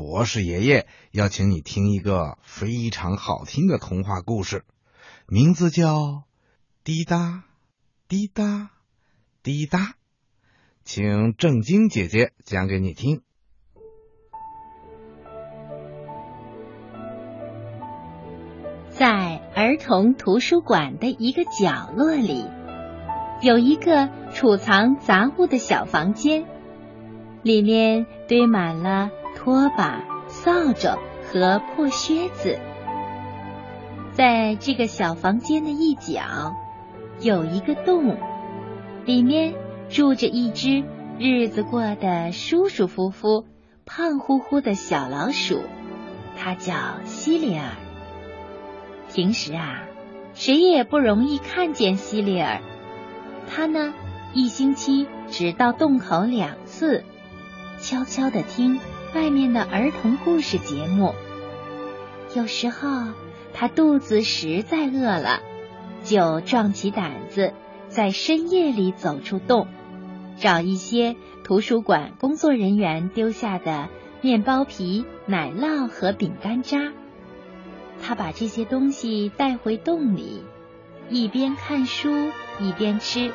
博士爷爷要请你听一个非常好听的童话故事，名字叫《滴答滴答滴答》，请正晶姐姐讲给你听。在儿童图书馆的一个角落里，有一个储藏杂物的小房间，里面堆满了拖把、扫帚和破靴子。在这个小房间的一角，有一个洞，里面住着一只日子过得舒舒服服、胖乎乎的小老鼠，它叫西里尔。平时啊，谁也不容易看见西里尔。他呢，一星期只到洞口两次，悄悄的听外面的儿童故事节目。有时候他肚子实在饿了，就壮起胆子，在深夜里走出洞，找一些图书馆工作人员丢下的面包皮、奶酪和饼干渣。他把这些东西带回洞里，一边看书一边吃，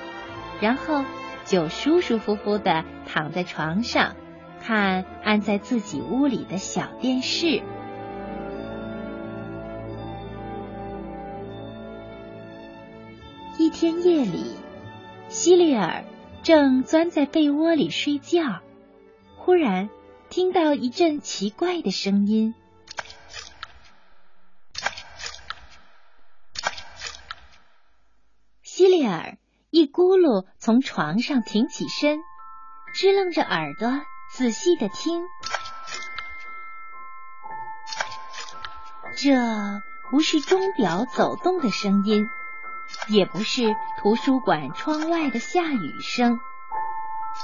然后就舒舒服服的躺在床上，看安在自己屋里的小电视。一天夜里，希利尔正钻在被窝里睡觉，忽然听到一阵奇怪的声音。希利尔一咕噜从床上挺起身，支棱着耳朵仔细的听。这不是钟表走动的声音，也不是图书馆窗外的下雨声，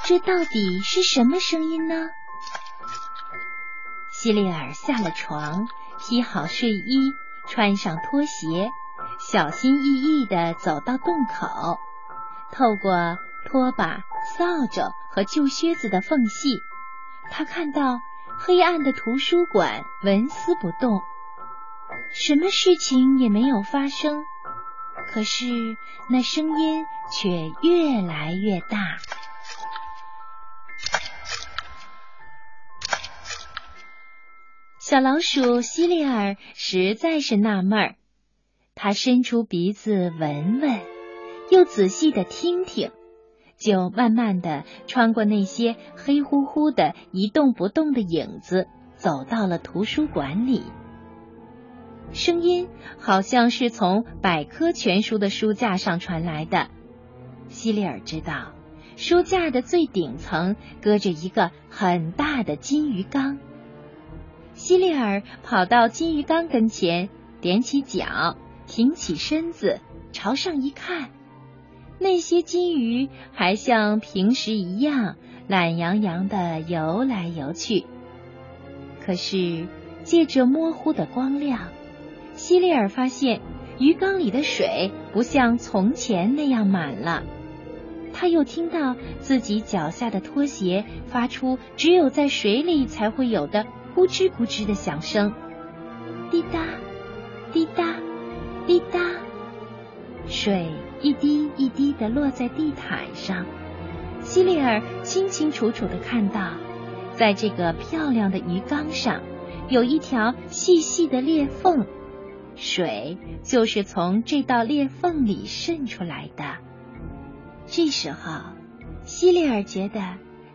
这到底是什么声音呢？希利尔下了床，披好睡衣，穿上拖鞋。小心翼翼地走到洞口，透过拖把、扫帚和旧靴子的缝隙，他看到黑暗的图书馆纹丝不动，什么事情也没有发生。可是那声音却越来越大。小老鼠希利尔实在是纳闷儿。他伸出鼻子闻闻，又仔细的听听，就慢慢的穿过那些黑乎乎的一动不动的影子，走到了图书馆里。声音好像是从百科全书的书架上传来的。希利尔知道，书架的最顶层搁着一个很大的金鱼缸。希利尔跑到金鱼缸跟前，踮起脚。挺起身子，朝上一看，那些金鱼还像平时一样懒洋洋的游来游去。可是借着模糊的光亮，希利尔发现鱼缸里的水不像从前那样满了。他又听到自己脚下的拖鞋发出只有在水里才会有的咕吱咕吱的响声，滴答，滴答。滴答，水一滴一滴的落在地毯上。希利尔清清楚楚的看到，在这个漂亮的鱼缸上，有一条细细的裂缝，水就是从这道裂缝里渗出来的。这时候，希利尔觉得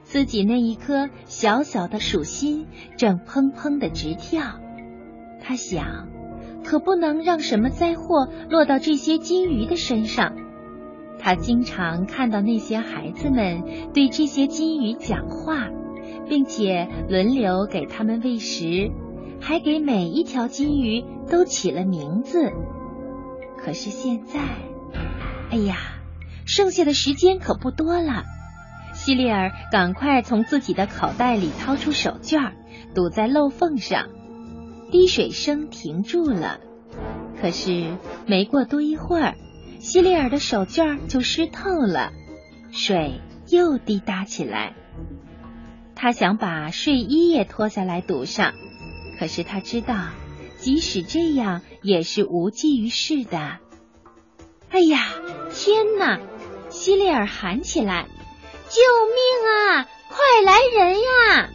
自己那一颗小小的鼠心正砰砰的直跳。他想。可不能让什么灾祸落到这些金鱼的身上。他经常看到那些孩子们对这些金鱼讲话，并且轮流给他们喂食，还给每一条金鱼都起了名字。可是现在，哎呀，剩下的时间可不多了。希利尔赶快从自己的口袋里掏出手绢，堵在漏缝上。滴水声停住了，可是没过多一会儿，希利尔的手绢就湿透了，水又滴答起来。他想把睡衣也脱下来堵上，可是他知道，即使这样也是无济于事的。哎呀，天哪！希利尔喊起来：“救命啊！快来人呀！”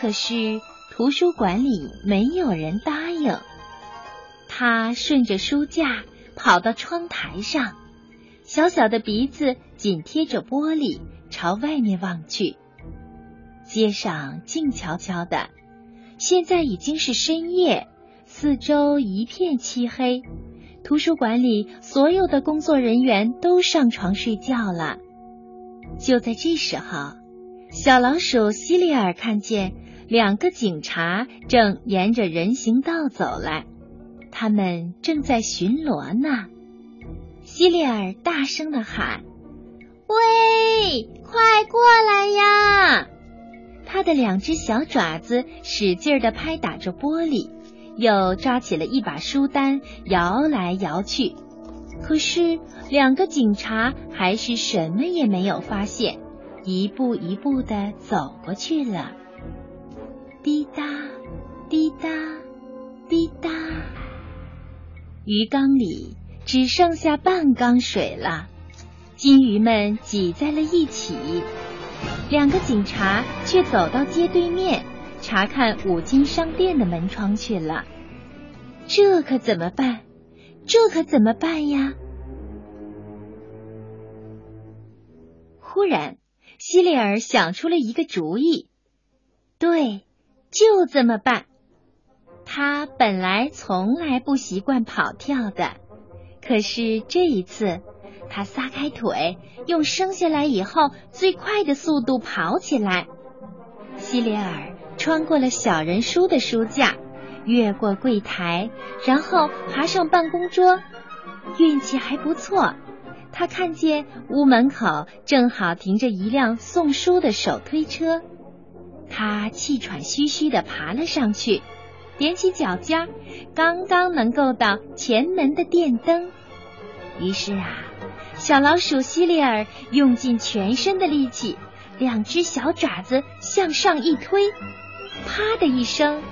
可是图书馆里没有人答应。他顺着书架跑到窗台上，小小的鼻子紧贴着玻璃，朝外面望去。街上静悄悄的，现在已经是深夜，四周一片漆黑。图书馆里所有的工作人员都上床睡觉了。就在这时候，小老鼠西里尔看见两个警察正沿着人行道走来，他们正在巡逻呢。西里尔大声的喊：“喂，快过来呀！”他的两只小爪子使劲的拍打着玻璃，又抓起了一把书单，摇来摇去。可是两个警察还是什么也没有发现，一步一步的走过去了。滴答，滴答，滴答，鱼缸里只剩下半缸水了，金鱼们挤在了一起。两个警察却走到街对面查看五金商店的门窗去了。这可怎么办？这可怎么办呀？忽然，希利尔想出了一个主意。对，就这么办。他本来从来不习惯跑跳的，可是这一次。他撒开腿，用生下来以后最快的速度跑起来。希里尔穿过了小人书的书架，越过柜台，然后爬上办公桌。运气还不错，他看见屋门口正好停着一辆送书的手推车。他气喘吁吁地爬了上去，踮起脚尖，刚刚能够到前门的电灯。于是啊。小老鼠希利尔用尽全身的力气，两只小爪子向上一推，啪的一声，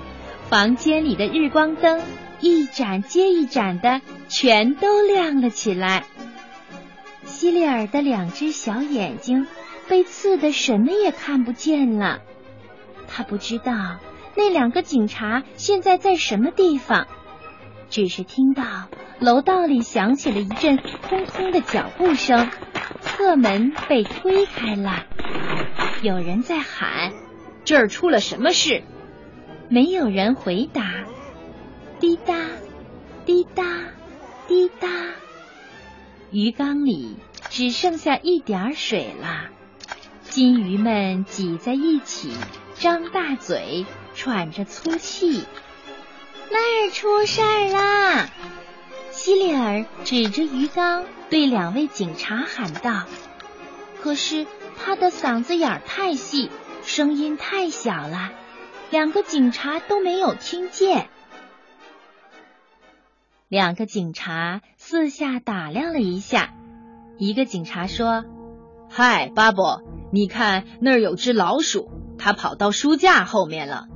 房间里的日光灯一盏接一盏的全都亮了起来。希利尔的两只小眼睛被刺得什么也看不见了，他不知道那两个警察现在在什么地方，只是听到。楼道里响起了一阵轰轰的脚步声，侧门被推开了，有人在喊：“这儿出了什么事？”没有人回答。滴答，滴答，滴答，鱼缸里只剩下一点水了。金鱼们挤在一起，张大嘴，喘着粗气。那儿出事儿啦！希利尔指着鱼缸对两位警察喊道：“可是他的嗓子眼儿太细，声音太小了，两个警察都没有听见。”两个警察四下打量了一下，一个警察说：“嗨，巴布，你看那儿有只老鼠，他跑到书架后面了。”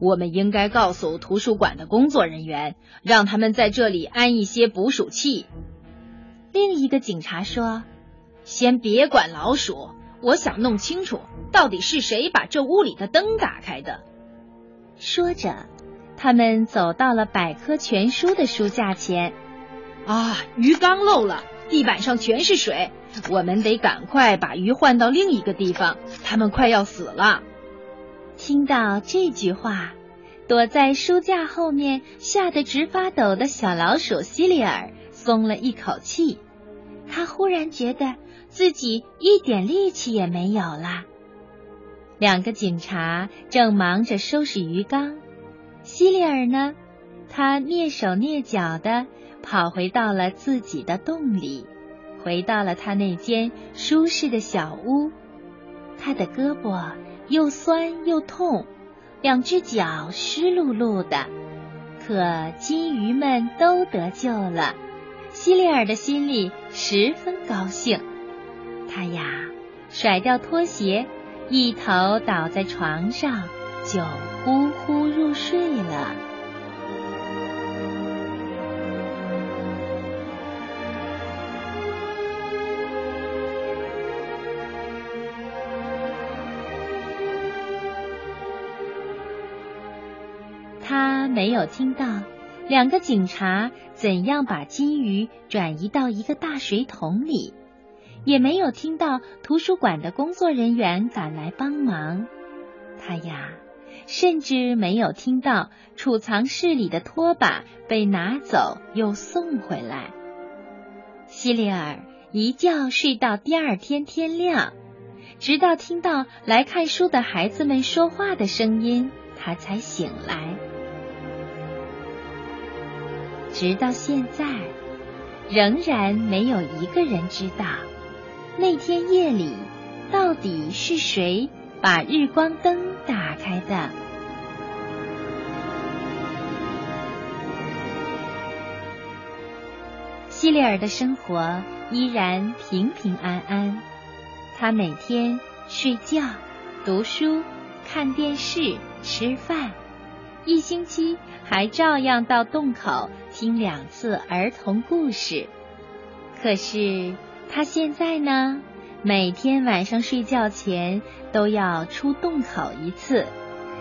我们应该告诉图书馆的工作人员，让他们在这里安一些捕鼠器。另一个警察说：“先别管老鼠，我想弄清楚到底是谁把这屋里的灯打开的。”说着，他们走到了百科全书的书架前。啊，鱼缸漏了，地板上全是水，我们得赶快把鱼换到另一个地方，它们快要死了。听到这句话，躲在书架后面吓得直发抖的小老鼠希里尔松了一口气。他忽然觉得自己一点力气也没有了。两个警察正忙着收拾鱼缸，希里尔呢？他蹑手蹑脚的跑回到了自己的洞里，回到了他那间舒适的小屋。他的胳膊。又酸又痛，两只脚湿漉漉的。可金鱼们都得救了，希利尔的心里十分高兴。他呀，甩掉拖鞋，一头倒在床上，就呼呼入睡了。没有听到两个警察怎样把金鱼转移到一个大水桶里，也没有听到图书馆的工作人员赶来帮忙。他呀，甚至没有听到储藏室里的拖把被拿走又送回来。希利尔一觉睡到第二天天亮，直到听到来看书的孩子们说话的声音，他才醒来。直到现在，仍然没有一个人知道那天夜里到底是谁把日光灯打开的。希利尔的生活依然平平安安，他每天睡觉、读书、看电视、吃饭。一星期还照样到洞口听两次儿童故事，可是他现在呢，每天晚上睡觉前都要出洞口一次，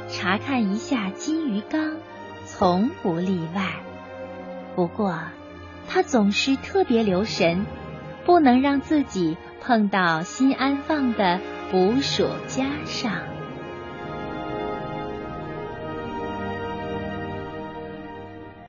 查看一下金鱼缸，从不例外。不过他总是特别留神，不能让自己碰到新安放的捕鼠夹上。